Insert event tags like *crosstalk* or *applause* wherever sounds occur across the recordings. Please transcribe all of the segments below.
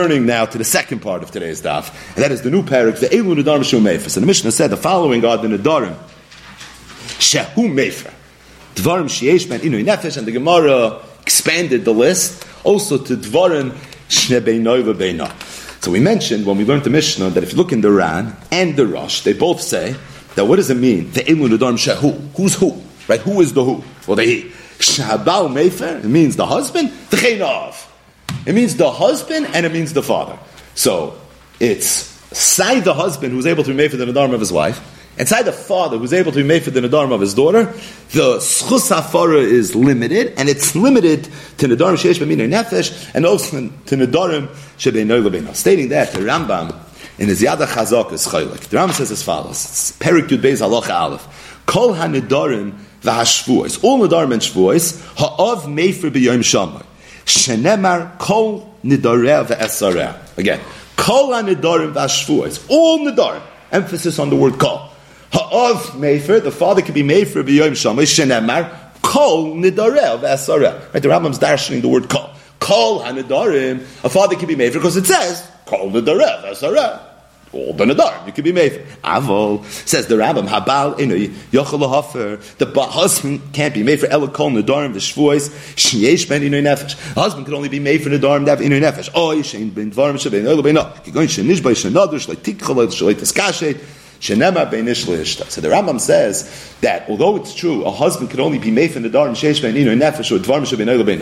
Turning now to the second part of today's daf, and that is the new parak, the Elu Nadarim Shehu Mefer. And the Mishnah said the following are the Nadarim Shehu Mefer. Dvarim Sheyesh Ben Inui Nefesh, and the Gemara expanded the list also to Dvarim Shne Beinoi Beina. So we mentioned when we learned the Mishnah that if you look in the Ran and the Rosh, they both say that what does it mean? The Elu Nadarim Shehu. Who's who? Right? Who is the who? Well, the he. Shahabal Mefer, it means the husband, the Cheinav. It means the husband and it means the father. So it's side the husband who's able to be made for the nadarm of his wife, and side the father who's able to be made for the nadarm of his daughter. The schus hafara is limited, and it's limited to nadarm sheish b'minay nefesh, and also to nadarm shebeinay lebeinah. Stating that the Rambam in his Yad Chazak is chaylik. The Rambam says as follows: Perik Yud Beis Halacha Aleph. Kol hanidarim v'hashvuos. All nidarim and shvuos ha'av mefer b'yom shamay. Shenemar kol nidareh ve'esareh. Again, kol hanidorim nidarim v'ashvuos. All nidarim. Emphasis on the word kol. Ha'av mefer, the father can be made for b'yom shamay. Shenemar kol nidareh ve'esareh. Right, the Rambam's darshaning the word kol. Kol hanidarim, a father can be made for because it says kol nidareh ve'esareh all the nadar. You could be made. Avol says the Rambam Habal inu yochel hafer. The husband can't be made for elakol nadarim the shvuos sheyesh ben inu nefesh. Husband can only be made for nadarim that inu nefesh. Oh yishein ben dvarim shebein elu bein no. Going shenish by shenadar shlei tikchol shlei tiskashet. So the Rambam says that although it's true, a husband can only be made for nadarim sheyesh ben inu nefesh or dvarim shebein elu bein.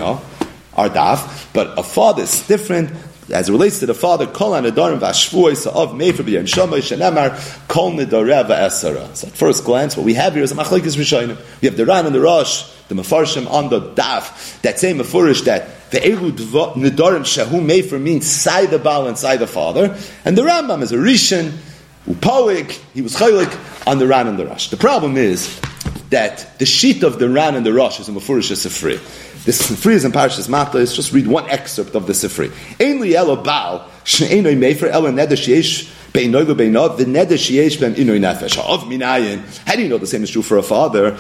Are daf, but a father is different as it relates to the father, kol anadarim v'ashvuos of mefer b'yom shamay shenemar kol nedarev v'esara. So at first glance, what we have here is a machlekes rishonim. We have the Ran and the Rosh, the Mefarshim on the Daf, that same Mefurish that the Eru nedarim shahu mefer means side the Baal and side the father, and the Rambam is a Rishon, Upoik, he was chaylik on the Ran and the Rosh. The problem is that the sheet of the Ran and the Rosh is a Mefurish Sifri. The Sifri is in Parashas Mata. Let's just read one excerpt of the Sifri. Elo elo. How do you know the same is true for a father?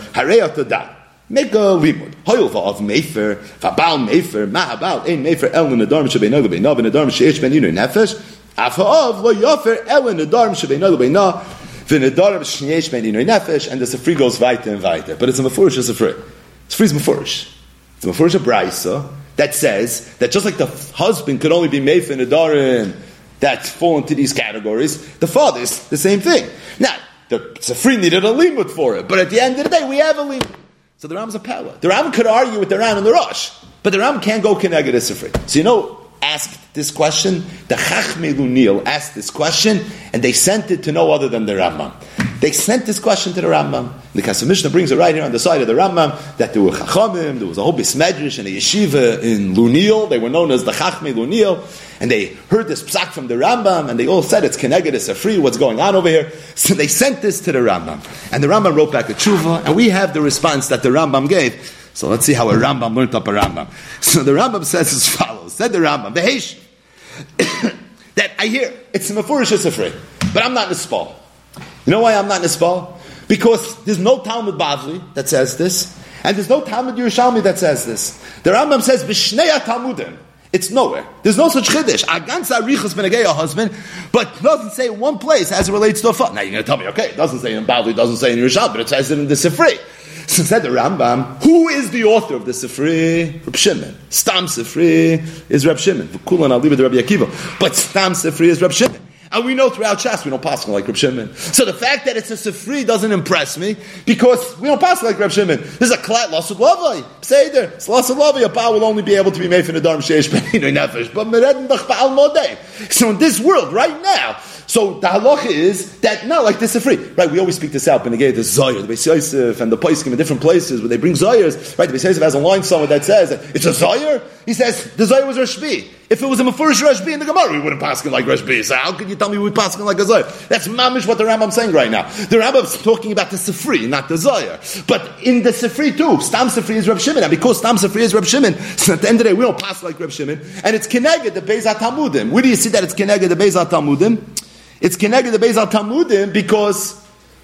Make a limud. Hoyol va'av mefer, va'bal mefer, ma'abal, ein mefer el nedarm shebeinoy v'beinov v'nedarm sheyesh ben inoi nefesh. Af ha'av lo yofer el nedarm shebeinoy v'beinov v'nedarm sheyesh ben inoi nefesh. And the Sifri goes weiter and weiter. But it's a mefurish Sifri. Sifri is mefurish. It's a Mefurish Braisa that says that just like the husband could only be made for Nadarim that fall into these categories, the father is the same thing. Now, the Safri needed a limud for it, but at the end of the day, we have a limud. So the Ram's a power. The Ram could argue with the Ran and the Rosh, but the Ram can't go connected a Safri. So you know, asked this question, the Chachme Lunil asked this question, and they sent it to no other than the Rambam. They sent this question to the Rambam. The Kesef Mishnah brings it right here on the side of the Rambam that there were Chachamim, there was a whole Bismedrish and a yeshiva in Lunil. They were known as the Chachme Lunil. And they heard this psak from the Rambam and they all said it's Keneged, it's free, what's going on over here. So they sent this to the Rambam. And the Rambam wrote back a tshuva and we have the response that the Rambam gave. So let's see how a Rambam learned up a Rambam. So the Rambam says as follows. Said the Rambam, the Heish, *coughs* that I hear, it's a Mefurish Sifri, but I'm not in the spall. You know why I'm not Nispal? Because there's no Talmud Bavli that says this, and there's no Talmud Yerushalmi that says this. The Rambam says, B'shnei Talmudim. It's nowhere. There's no such chiddush. Agansa arichas benegay a husband, but doesn't say one place as it relates to a father. Now you're going to tell me, okay, it doesn't say in Bavli, doesn't say in Yerushalmi, but it says it in the Sifri. So said the Rambam, who is the author of the Sifri? Reb Shimon. Stam Sifri is Reb Shimon. Kulan, I'll leave it to Rabbi Akiva. But Stam Sifri is Reb Shimon. And we know throughout Shas we don't pass like Reb Shimon. So the fact that it's a Sifri doesn't impress me because we don't pass like Reb Shimon. This is a Klat there. It's Lasud Lavai. A Baal will only be able to be made for the Dharm Sheish *laughs* Benino Nefesh. But Meredin Baal Modeh. So in this world, right now, so the halacha is that not like this is free, right? We always speak this out, but again, the Zohar, the Beis Yosef, and the Paiskim in different places where they bring Zohars, right? The Beis Yosef has a line somewhere that says that it's a Zohar. He says the Zohar was Rashbi. If it was a Mefurish Rashbi in the Gemara, we wouldn't pass him like Rashbi. So how could you tell me we pass him like a Zohar? That's mamish what the Rambam's saying right now. The Rambam's talking about the Sifri, not the Zohar. But in the Sifri too, Stam Sifri is Reb Shimon, and because Stam Sifri is Reb Shimon, so at the end of the day, we don't pass like Reb Shimon, and it's Keneged the Beis Talmudim. Where do you see that it's Keneged the Beis Talmudim? It's Keneged the Beis Talmudim because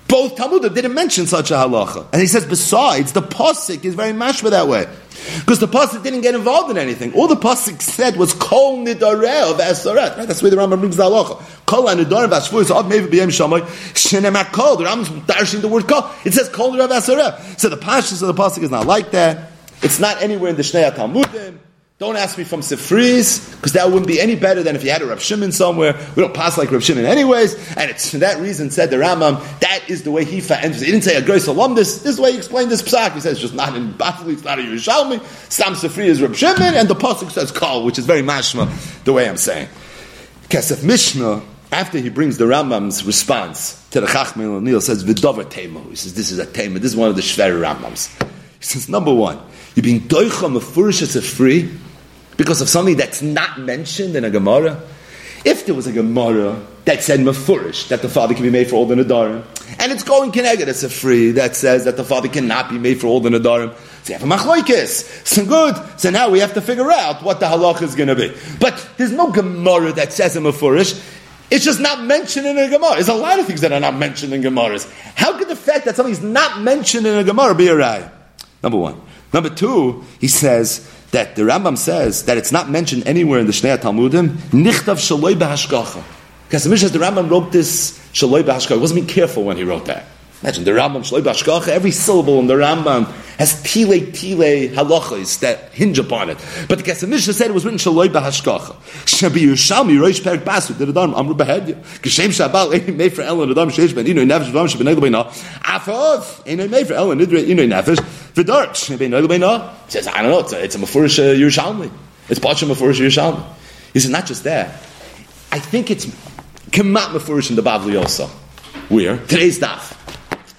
both Talmudim didn't mention such a halacha. And he says, besides, the posik is very mashma that way. Because the pasuk didn't get involved in anything. All the pasuk said was kol nidareh of asaret. Right? That's where the Rambam brings the halacha. Kol nidareh v'ashvuos of mevi b'yem shamay shenemar kol. The Rambam's darshing the word kol. It says kol nidareh v'asaret. So the pashtus of the pasuk is not like that. It's not anywhere in the Shnei Talmudim. Don't ask me from Sifris, because that wouldn't be any better than if you had a Rav Shimon somewhere. We don't pass like Rav Shimon anyways, and it's for that reason said the Rambam, that is the way he enters. He didn't say a Grace Alum, this, this is the way he explained this psak. He says it's just not in Bavli, it's not in Yerushalmi, Sam Sifri is Rav Shimon, and the Pasuk says Kol, which is very mashma, the way I'm saying. Kesef Mishnah, after he brings the Rambam's response to the Chachmei Lunil, says Vidover Temo. He says this is a Tema, this is one of the Shver Rambams. He says, number one, you're being doicha mefurish as a free, because of something that's not mentioned in a Gemara. If there was a Gemara that said Mefurish, that the father can be made for all the Nadarim, and it's going Keneged as a free that says that the father cannot be made for all the Nadarim, so you have a Machloikis. So good. So now we have to figure out what the halach is going to be. But there's no Gemara that says a Mefurish. It's just not mentioned in a Gemara. There's a lot of things that are not mentioned in Gemaras. How could the fact that something's not mentioned in a Gemara be a raya? Number one. Number two, he says that the Rambam says that it's not mentioned anywhere in the Shnei Talmudim, nichtav shaloi b'hashgacha. Because the Mishnah, the Rambam wrote this shaloi b'hashgacha. He wasn't being careful when he wrote that. Imagine the Rambam shaloi b'hashgacha. Every syllable in the Rambam has tile tile halachas that hinge upon it. But the Kesef said it was written shaloi b'hashgacha. Shabi Yerushalmi roish perik basu did adam amru behedya. Geshem shabal ein mei for elen adam sheish ben ino nefesh v'am sheben negel beina. Afov ein elen nidre ino nefesh He says I don't know. It's a, it's a mefurish uh, Yerushalmi. It's Pacha mefurish Yerushalmi. He said not just that. I think it's kemat mefurish in the Bavli also. Where today's daf.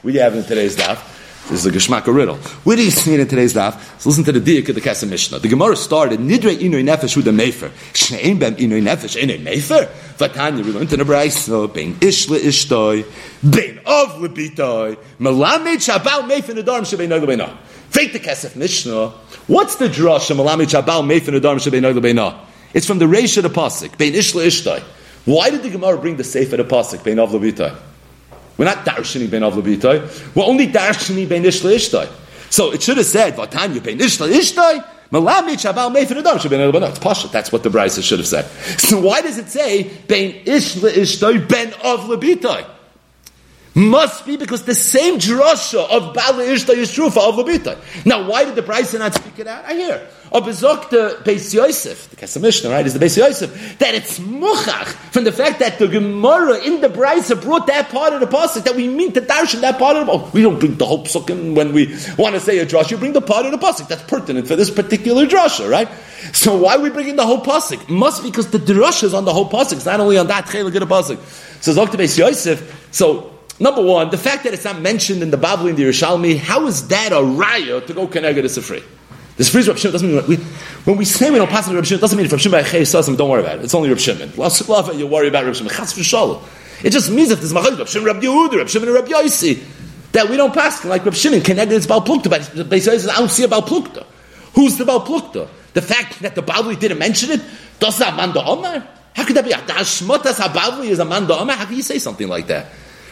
We have in today's daf. This is a Geshmak riddle. Where do you see it in today's daf? So listen to the diak of the Kesef Mishnah. The Gemara started, Nidre inoi nefesh hu the mefer. Shneim bem inoi nefesh inoi mefer. Vatanya, we learned in the Brayso, bein ish le ishtoi, bein of lebitoi, melamed shabal mefer nedarim shebein beina. Fake the Kesef Mishnah. What's the drasha melamed shabal mefer nedarim shebein nogel beina? It's from the Reish of the Pasuk, bein ish le ishtoi. Why did the Gemara bring the Sefer the Pasuk, bein of lebitoi? We're not darshini ben avlabitai. We're only darshini ben ishla ishtai. So it should have said vatanya ben ishla ishtai. Malami chabal meifin adam sheben el It's pasha. That's what the brisa should have said. So why does it say ben ishla ishtai ben avlabitai? Must be because the same drasha of Bala Ishta is true for Avlabitai. Now, why did the Brisa not speak it out? I hear. Or Bezok the Beis Yosef, the Kesef Mishnah, right, is the Beis Yosef, that it's muchach from the fact that the Gemara in the Brisa brought that part of the pasuk that we mean to darshan that part of the oh, We don't bring the whole psukim when we want to say a drasha. You bring the part of the pasuk that's pertinent for this particular drasha, right? So why are we bringing the whole pasuk? Must be because the drasha is on the whole pasuk. It's not only on that chelik of the pasuk. So Zok the Beis Yosef. So Number one, the fact that it's not mentioned in the Bavli in the Yerushalmi, how is that a raya to go connect to Sifri? The Sifri is Rav Shimon doesn't mean we, when we say we don't pass on Rav Shimon, it doesn't mean if Rav Shimon by don't worry about it. It's only Rav Shimon. You worry about Rav Shimon. Chas v'shalom. It just means if there's Machal, Rav Shimon, Rav Yehuda, Rav Shimon, Rav Yosi, that we don't pass like Rav Shimon connected its Baal Plukta, but they say I don't see a Baal Plukta. Who's the Baal Plukta? The fact that the Bavli didn't mention it, does that man the Omar? How could that be? The Hashmotas Habavli is a man Omar? How can you say something like that?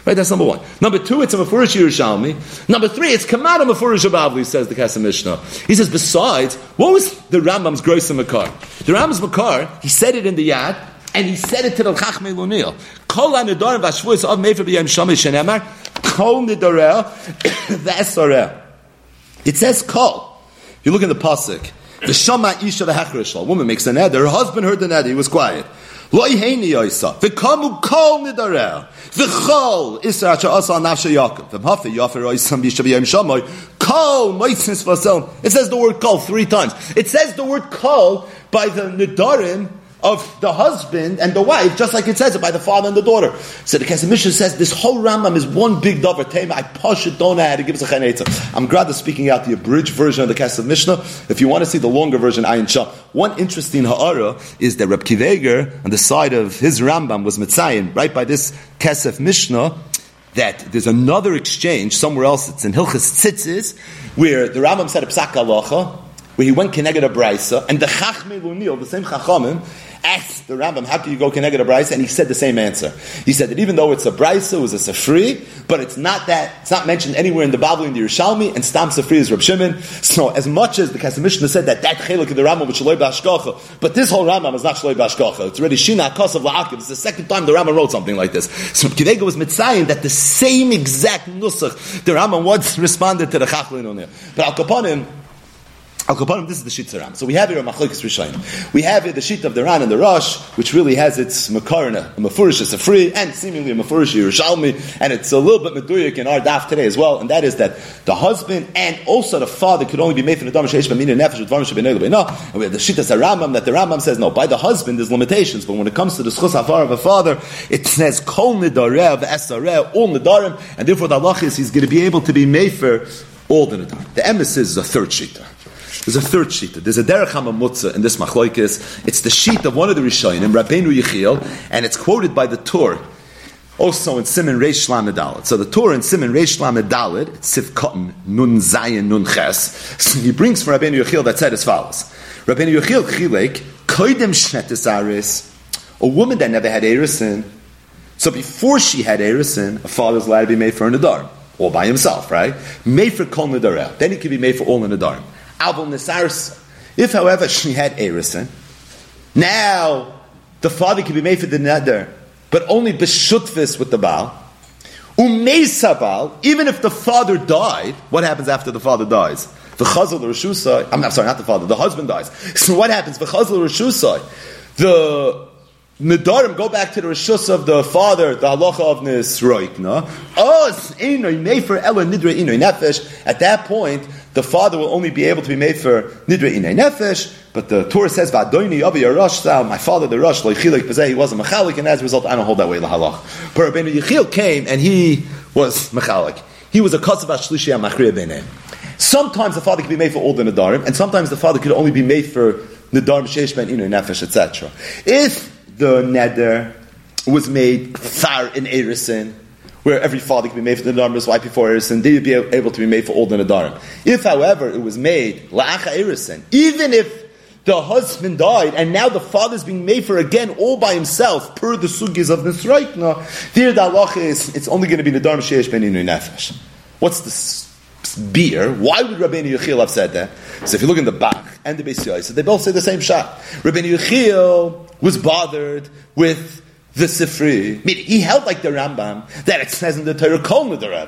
Right, that's number one. Number two, it's a Mefurish Yerushalmi. Number three, it's Kamada Mefurish Abavli, says the Kesef Mishnah. He says, besides, what was the Rambam's Gross Makar? The Rambam's Makar, he said it in the Yad, and he said it to the Chachmei Lunil. Kol ha-nedarim v'ashvuis of mefer b'yem shamish shenemar, kol nedarel *coughs* v'esorel. It says kol. You look in the Pasuk, the Shama Isha v'hechrishal, woman makes a neder, her husband heard the neder, he was quiet. Loi heini yoisa. V'kamu kol nidarel. V'chol isra acha asa nafsha Yaakov. V'mhafe yafer oisam b'yishav shamoy. Kol moitznis v'asel. It says the word kol three times. It says the word kol by the nidarim of the husband and the wife, just like it says it by the father and the daughter. So the Kesef Mishnah says this whole Rambam is one big davar tema. I push it, don't know how to give us a chanetza. I'm glad they're speaking out the abridged version of the Kesef Mishnah. If you want to see the longer version, Ayin Shah. One interesting ha'ara is that Reb Akiva Eiger on the side of his Rambam was Mitzayin, right by this Kesef Mishnah, that there's another exchange somewhere else. It's in Hilchas Tzitzis, where the Rambam said a psak where he went connected a brisa, and the Chachmei Lunil, the same Chachamim, asked the Rambam, how can you go connected a brisa? And he said the same answer. He said that even though it's a brisa, it was a safri, but it's not that, it's not mentioned anywhere in the Bavli in the Yerushalmi, and Stam Safri is Rab Shimon. So as much as the Kesef Mishnah said that that chelik of the Rambam was Shaloi Bashkocha, but this whole Rambam is not Shaloi Bashkocha. It's already Shina Kosav La'akiv. It's the second time the Rambam wrote something like this. So Akiva Eiger was mitzayin that the same exact nusach the Rambam once responded to the Chachlin on there. But Al Kaponim, Al Kapanim, this is the Shitzaram. So we have here a Machlokes Rishayim. We have here the sheet of the Ran and the Rosh, which really has its Makarna, a Mafurish, a free, and seemingly a Mafurish Yerushalmi, and it's a little bit Meduyak in our daf today as well, and that is that the husband and also the father could only be made from the Damash Sheish Bamina Nefesh with Damash No, and we have the Shit of the Rambam that the Rambam says no. By the husband, there's limitations, but when it comes to the Schus Afar of a father, it says Kol Nidarev Esareh, all Nidarim, and therefore the Allah is he's going to be able to be made for all the Nidarim. The emes is a third Shita. There's a third sheet. There's a derech hamamutza in this machlokes. It's the sheet of one of the Rishonim, Rabbeinu Yechiel, and it's quoted by the Tur. Also in Simon Reish Lamed So the Tur in Simon Reish Lamed Dalet, it's Sif Cotton, Nun Zayin, Nun Ches. *laughs* He brings from Rabbeinu Yechiel that said as follows. Rabbeinu Yechiel Chilek, Koidem Shnetis Aris, a woman that never had Erisin. So before she had Erisin, a father's allowed to be made for a Nadar. All by himself, right? Made for Kol Nadar. Then he could be made for all in the Nadarim. Abel Nisarsa. If, however, she had Erison, eh, now the father can be made for the nether, but only b'shutvis with the Baal. Umeisabal, even if the father died, what happens after the father dies? The chazal Rishusai, I'm, sorry, not the father, the husband dies. *laughs* So what happens? The chazal Rishusai, the Nidarim go back to the Rishus of the father, the halacha of Nisroikna. At that point, the father will only be able to be made for Nidre, Einoi, Nefesh. But the Tur says, Vadoini, Avi, Rosh, my father, the Rosh, Loichilek, Pazeh, he was a Mechalik, and as a result, I don't hold that way, the halach. But Rabbeinu Yechiel came, and he was Mechalik. He was a Kasav Ashlishi HaMachriya Benem. Sometimes the father could be made for all the Nidarim, and sometimes the father could only be made for Nidarim, Sheish, Ben, Einoi, Nefesh, etc. If the neder was made far in Erison, where every father can be made for the Nadarim, wife before Erison, they would be able to be made for all the Nadarim. If, however, it was made La'acha Erison, even if the husband died, and now the father is being made for again all by himself, per the sugis of Nisraikna, there the is, it's only going to be Nadarim Sheish Ben Nefesh. What's this? beer. Why would Rabbeinu Yechiel have said that? So if you look in the Bach and the Beis so they both say the same shot. Rabbeinu Yechiel was bothered with the Sifri, meaning he held like the Rambam that it says in the Torah Kol Nadar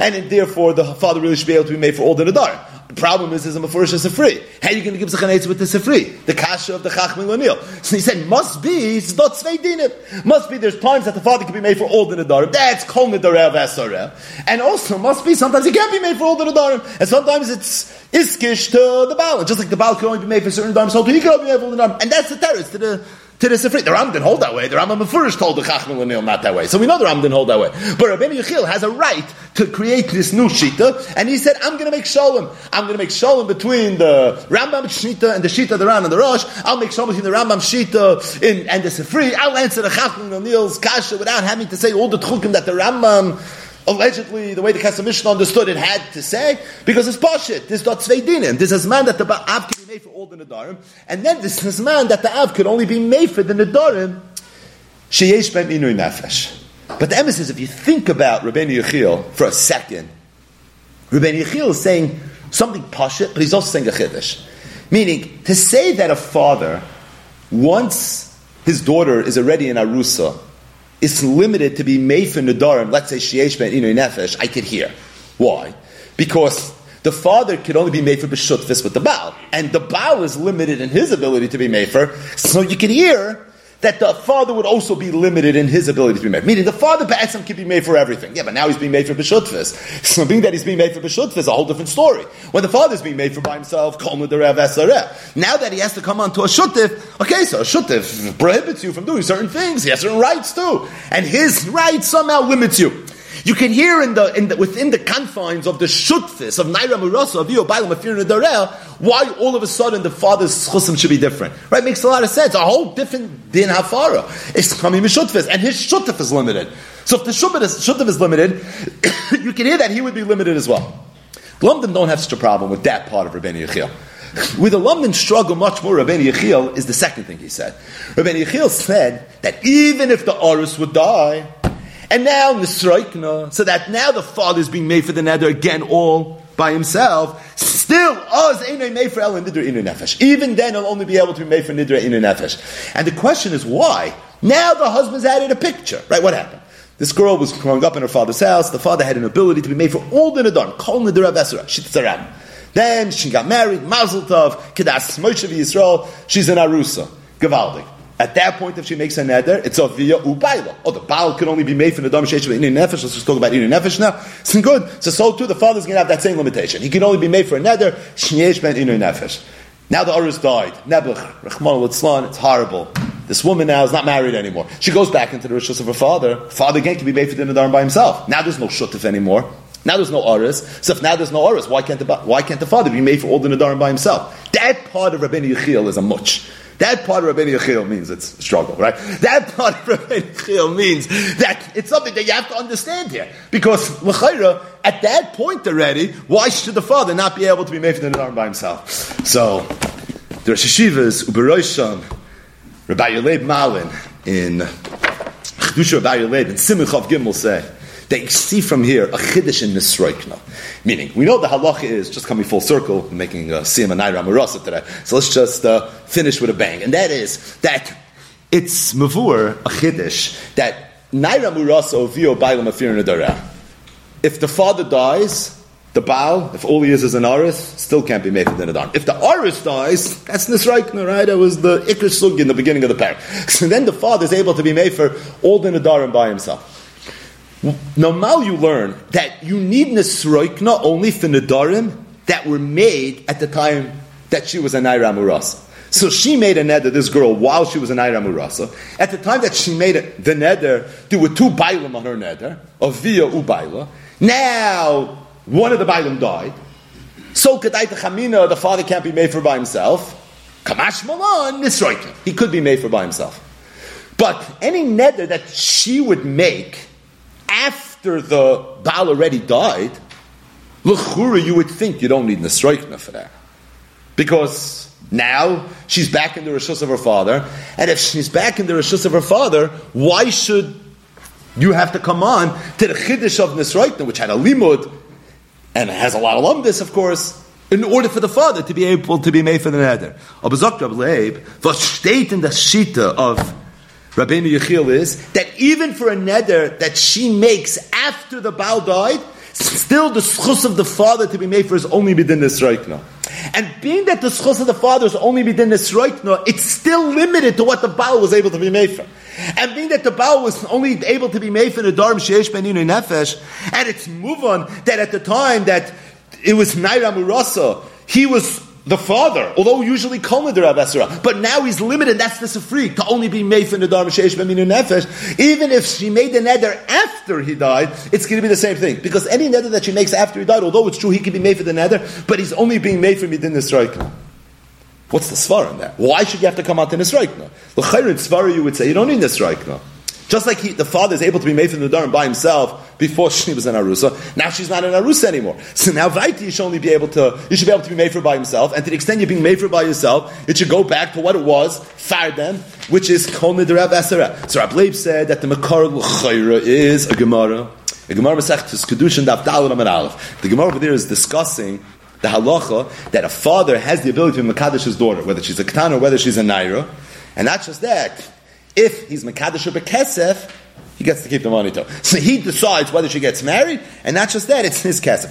and therefore the father really should be able to be made for all the Nadar. The problem is, is a Mefurish Sifri. How are you going to give Zachanetz with the Sifri? The Kasha of the Chachmil Lanil. So he said, must be, it's not Dinim. Must be, there's times that the father can be made for all the Nadarim. That's Kol Nadarev Esareh. And also, must be, sometimes he can't be made for all the Nadarim. And sometimes it's Iskish to the Baal. Just like the Baal can only be made for certain Nadarim, so he can only be made for all the Nadarim. And that's the terrorist to the, to the Sifri. The Ram didn't hold that way. The Rambam Mefurish told the Chachmil Lanil not that way. So we know the Ram didn't hold that way. But Rabbeinu Yechiel has a right to create this new Shita, and he said, I'm going to make Shalom. I'm going to make Shalom between the Rambam Shita and the Shita, the Ran and the Rosh. I'll make Shalom between the Rambam Shita in, and the Sifri. I'll answer the Chachmil Lanil's Kasha without having to say all the Tchukim that the Rambam allegedly, the way the Kesef Mishnah understood it, had to say, because it's Pashit. This is not Dinim. This is man that the Av for all the Nadarim, and then this is man that the Av could only be made for the Nadarim, Sheyesh Ben Inui Nefesh. But the emphasis, if you think about Rabbeinu Yechiel for a second, Rabbeinu Yechiel is saying something Pashit, but he's also saying a Chiddush. Meaning, to say that a father, once his daughter is already in Arusa, is limited to be made for Nadarim, let's say Sheyesh Ben Inu Nefesh, I could hear. Why? Because the father could only be made for B'shutfis with the Baal. And the Baal is limited in his ability to be made for. So you can hear that the father would also be limited in his ability to be made. Meaning the father Ba'atzim can be made for everything. Yeah, but now he's being made for B'shutfis. So being that he's being made for B'shutfis is a whole different story. When the father's being made for by himself, Now that he has to come onto a Shutif, okay, so a Shutif prohibits you from doing certain things. He has certain rights too. And his rights somehow limits you. You can hear in the, in the, within the confines of the shutfis of Naira Murasa of Yobayim Darel why all of a sudden the father's chusim should be different. Right? Makes a lot of sense. A whole different din hafara. It's coming shutfis, and his shutf is limited. So if the shutf is, limited, *coughs* you can hear that he would be limited as well. Glumdim don't have such a problem with that part of Rabbeinu Yechiel. *laughs* With the London struggle much more, Rabbi Yechiel is the second thing he said. Rabbi Yechiel said that even if the Aris would die, and now Nisraikna, so that now the father is being made for the nether again all by himself, still Oz Einay made for El Nidra Inu Nefesh. Even then he'll only be able to be made for Nidra Inu Nefesh. And the question is why? Now the husband's added a picture. Right, what happened? This girl was growing up in her father's house. The father had an ability to be made for all the Nadar. Kol Nidra Vesra, Shitzaram. Then she got married, Mazel Tov, Kedas Moshe Yisrael, she's an Arusa. Gavaldik. At that point, if she makes a neder, it's a via ubaila. Oh, the baal can only be made from the dam sheish in nefesh. Let's just talk about in nefesh now. It's good. So, so too, the father's going to have that same limitation. He can only be made for a neder sheish ben in nefesh. Now the Urus died. Nebuch, Rachman Litzlan, it's horrible. This woman now is not married anymore. She goes back into the rishus of her father. Father again can be made for the neder by himself. Now there's no shutif anymore. Now there's no Aris. So if now there's no Aris, why can't the, why can't the father be made for all the Nadarim by himself? That part of Rabbeinu Yechiel is a much. That part of Rabbeinu Yechiel means it's struggle, right? That part of Rabbeinu Yechiel means that it's something that you have to understand here. Because L'chaira, at that point already, why should the father not be able to be made for the Nadarim by himself? So, the Rosh Hashivas, Uberoisham, Rabbi Yaleib Malin, in Chedusha Rabbi Yaleib, in Simcha Gimel say, they see from here a chiddush in nisroikna. Meaning, we know the halacha is just coming full circle, making a siyam and naira today. So let's just uh, finish with a bang, and that is that it's mavur a chiddush that naira murasa ovio bailam If the father dies, the Baal, if all he is is an Aris, still can't be made for the Nadar. If the Aris dies, that's Nisraikna, right? That was the Ikr Sugi in the beginning of the parak. *laughs* So then the father is able to be made for all the Nadarim by himself. Normal, you learn that you need Nesroikna only for Nadarim that were made at the time that she was an Naira Murasa. So she made a neder, this girl, while she was an Naira Murasa. At the time that she made it, the neder, there were two bailam on her neder, a via ubaila. Now, one of the bailam died. So Kedai Chamina, the father can't be made for by himself. Kamash Malan, Nisroikna. He could be made for by himself. But any neder that she would make, after the Baal already died, L'chura, you would think you don't need Nesroikna for that. Because now she's back in the Rishus of her father, and if she's back in the Rishus of her father, why should you have to come on to the Chiddush of Nesroikna, which had a limud, and has a lot of lumdis, of course, in order for the father to be able to be made for the neder. Aber Leib, was in the Shita of Rabbeinu Yechiel is that even for a neder that she makes after the Baal died, still the schus of the father to be made for is only within the Sreikna. And being that the schus of the father is only within the Sreikna, it's still limited to what the Baal was able to be made for. And being that the Baal was only able to be made for the Dharm Sheish Beninu Nefesh, and it's move on that at the time that it was Naira Murasa, he was the father, although usually Kol Nidar but now he's limited, that's the Safri, to only be made for Nidar M'sheish B'minu Nefesh. Even if she made the neder after he died, it's going to be the same thing. Because any neder that she makes after he died, although it's true he can be made for the neder, but he's only being made for Midin Nisraikna. What's the svar in that? Why should you have to come out to Nisraikna? The Chayrin Svar you would say, you don't need Nisraikna. Just like he, the father is able to be made from the Dharm by himself before *laughs* she was an Arusa, now she's not an Arusa anymore. So now Vaiti, should only be able to, you should be able to be made for by himself, and to the extent you're being made for by yourself, it should go back to what it was, Farden, which is Kol Nidarav Asara. So Rabbi said that the Makar L'chayra is a Gemara, a Gemara Masechtus Kedushin Daf. The Gemara over there is discussing the halacha that a father has the ability to Makadish his daughter, whether she's a Ktan or whether she's a Naira, and not just that, if he's Makadish or Bekesef, he gets to keep the money too. So he decides whether she gets married, and not just that, it's his kesef.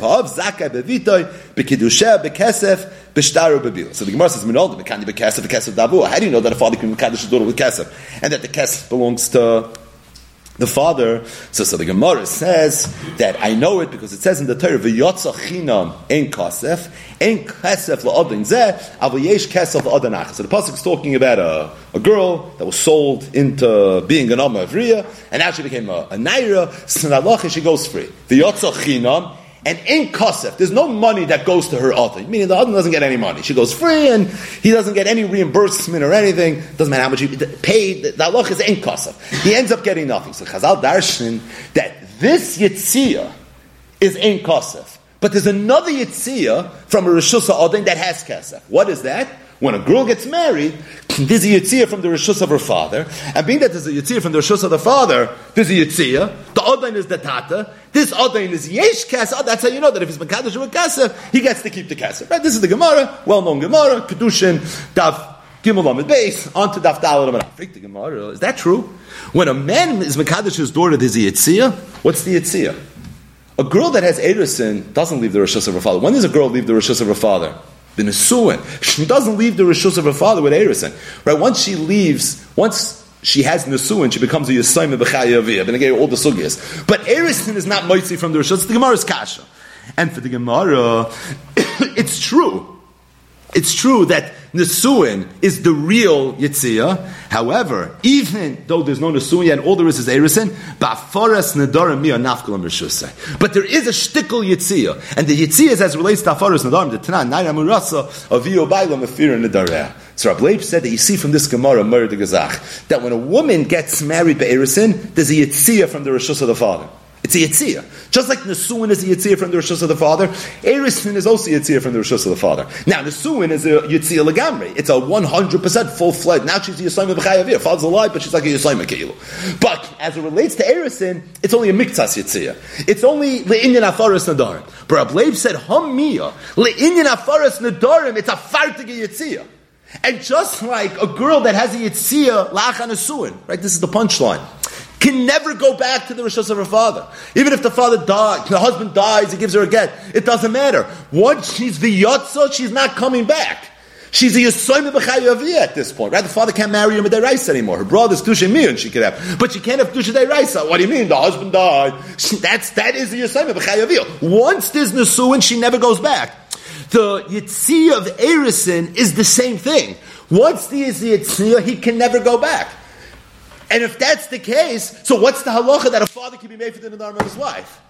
So the Gemara says, "Minol bekandi bekesef, bekesef dabu." How do you know that a father can mekadosh his daughter with kesef, and that the kesef belongs to the father, so, so the Gemara says that I know it because it says in the Torah, "V'yotza chinam ein kasef, ein kasef la'odin zeh, aval yesh kasef la'odin So the pasuk is talking about a, a girl that was sold into being an Amma Avriya, and now she became a, a Naira, so she goes free. V'yotza chinam, and in Kosef, there's no money that goes to her author. Meaning the other doesn't get any money. She goes free and he doesn't get any reimbursement or anything. Doesn't matter how much he paid. The halach is in Kosef. He ends up getting nothing. So Chazal Darshan that this Yitzia is in Kosef. But there's another Yitzia from a Rishusa Odin that has Kesef. What is that? When a girl gets married, there's a Yitzia from the Rishus of her father, and being that there's a Yitzia from the Rishus of the father, there's a Yitzia, the Odain is the Tata, this Odain is Yesh oh, that's how you know that if he's Mekadosh with Kesef, he gets to keep the Kesef. Right? This is the Gemara, well-known Gemara, Kedushin, Dav Gimel Beis, on to Daf Dalad the Gemara, is that true? When a man is Mekadosh his daughter, there's a Yitzia, what's the Yitzia? A girl that has Erisin doesn't leave the Rishus of her father. When does a girl leave the Rishus of her father? The Nesuin. She doesn't leave the Rishus of her father with Erison. Right? Once she leaves, once she has Nesuin, she becomes a Yisayim B'chayaviyah. To get all the sugyas. But Erison is not Moitzi from the Rishus. The Gemara's Kasha. And for the Gemara, *coughs* it's true. It's true that Nesuin is the real Yitzia. However, even though there's no Nesuin and all there is is Erisin, Ba'afaras Nedarim Mia Nafkalam Rishusay. But there is a shtickle Yitzia. And the Yitzia is as relates to Afaras Nedarim, the Tanan, Naira Murasa, Avio Bailam, Afir Nedareh. So Rabbi said that you see from this Gemara, Murder Gazach, that when a woman gets married by Erisin, there's a Yitzia from the Rishus of the father. It's a Yitzia. Just like Nesuin is a Yitzia from the Rishus of the father, Erisin is also a Yitzia from the Rishus of the father. Now, Nesuin is a Yitzia Legamri. It's a 100% full fledged. Now she's a Yisayim B'chayavir. Father's alive, but she's like a Yisayim Keilu. But as it relates to Erisin, it's only a Miktas Yitzia. It's only Le'inyan Afaris Nadarim. But Ablev said, Hamiyah, Le'inyan Afaris Nadarim, it's a Fartig Yitzia. And just like a girl that has a Yitzia, La'achan Nesuin, right? This is the punchline can never go back to the rishos of her father. Even if the father dies, the husband dies, he gives her a get, it doesn't matter. Once she's the yotza, she's not coming back. She's a Yisoyim B'chayaviyah at this point, right? The father can't marry her Raisa anymore. Her brother's Tusha and she could have. But she can't have Tusha Raisa. What do you mean? The husband died. That's, that is the Yisoyim B'chayaviyah. Once there's Nesuin, she never goes back. The Yitzia of Erison is the same thing. Once the Yitzia, he can never go back. And if that's the case, so what's the halacha that a father can be made for the nadarim of his wife?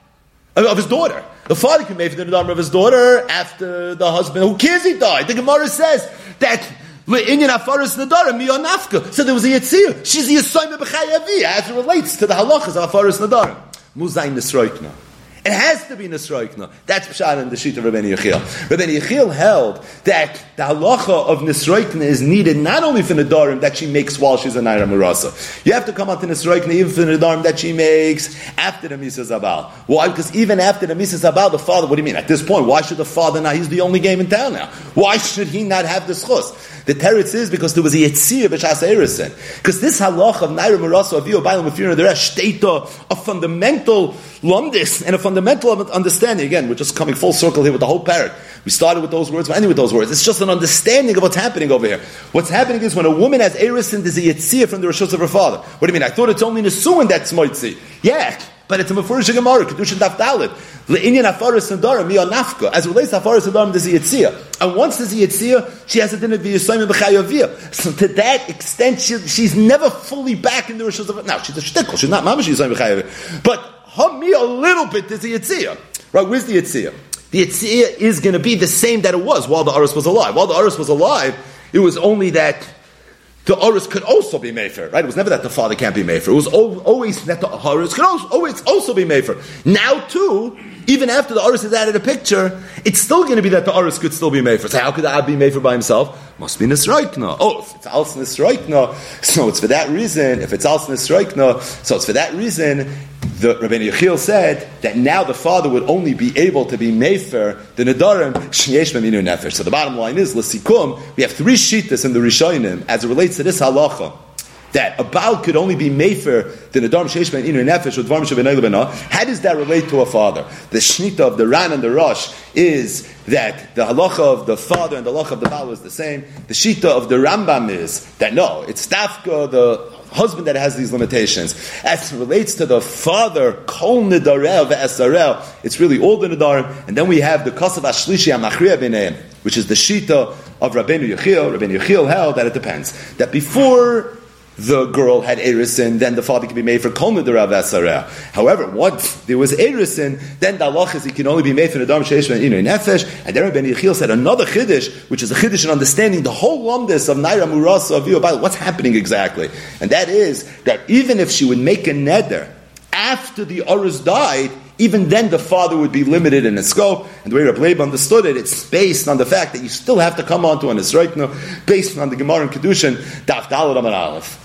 Of his daughter. The father can be made for the nadarim of his daughter after the husband. Who cares he died? The Gemara says that Inyan Afaris Nadarim Miyonafka. So there was a Yitzir. She's a Yisoyim B'chayavi as it relates to the halachas of Afaris Nadarim. Muzayin Nisroikna. It has to be Nisroikna. That's Pshat in the sheet of Rabbi Yechiel. Rabbi Yechiel held that the halacha of Nisroikna is needed not only for Nadarim that she makes while she's a Naira Murasa. You have to come out to Nisroikna even for Nadarim that she makes after the Misa Zabal. Why? Because even after the Misa Zabal, the father, what do you mean? At this point, why should the father now? He's the only game in town now. Why should he not have the schus? The teretz is because there was a Yetzir b'shas. Because this halach of Naira Murasa, of Bailam, of the rest, a fundamental lumdis and a fundamental understanding. Again, we're just coming full circle here with the whole parak. We started with those words, we're ending with those words. It's just an understanding of what's happening over here. What's happening is when a woman has Erison, there's a Yetzir from the Rishos of her father. What do you mean? I thought it's only a Nesuin that's Moitzi. Yeah. But it's a Mefurish Gemara, Kedushin Daf Dalit. Le'inyan Afaris Nadarim, Nafka. As it relates to Afaris Nadarim, there's a Yitzia. And once there's a Yitzia, she has a dinner v'yisayim b'chayaviyah. So to that extent, she, she's never fully back in the Rishos of Now, she's a shtickle. She's not mamash yisayim b'chayaviyah. But me a little bit, there's a Yitzia. Right, where's the Yitzia? The Yitzia is going to be the same that it was while the Aris was alive. While the Aris was alive, it was only that the Oris could also be Mayfair, right? It was never that the father can't be Mayfair. It was always that the Oris could always also be Mayfair. Now, too, even after the Oris is added a picture, it's still going to be that the Oris could still be Mayfair. So how could the Ab be Mayfair by himself? Must be Nisroikna. Oh, if it's Als Nisroikna, so it's for that reason. If it's Als Nisroikna, so it's for that reason the Rabbi Yechiel said that now the father would only be able to be mefer the nedarim shneyesh meminu nefesh. So the bottom line is l'sikum. We have three shitas in the Rishonim as it relates to this halacha that a Baal could only be mefer the nedarim sheish ben inu nefesh or dvarim shebenay How does that relate to a father? The shnita of the Ran and the Rosh is that the halacha of the father and the halacha of the Baal is the same. The shita of the Rambam is that no, it's dafka the husband that has these limitations. As it relates to the father, kol nidarel ve'esarel, it's really all the nidarim. And then we have the kasav ashlishi amachriya b'neim, which is the shita of Rabbeinu Yechiel. Rabbeinu Yechiel held that it depends. That before the girl had Erisin, then the father can be made for Kol Nidarav Asareh. However, once there was Erisin, then the is he can only be made for Nadam Sheish Ben Inu Nefesh. And then Rabbi Yechiel said another Chiddush, which is a Chiddush in understanding the whole lumdis of Naira Murasa of Yobal, what's happening exactly. And that is that even if she would make a neder after the Urus died, even then the father would be limited in his scope. And the way Rabbi Leib understood it, it's based on the fact that you still have to come onto an Israel, based on the Gemara and Kedushin, Daf Dalad Amar Aleph.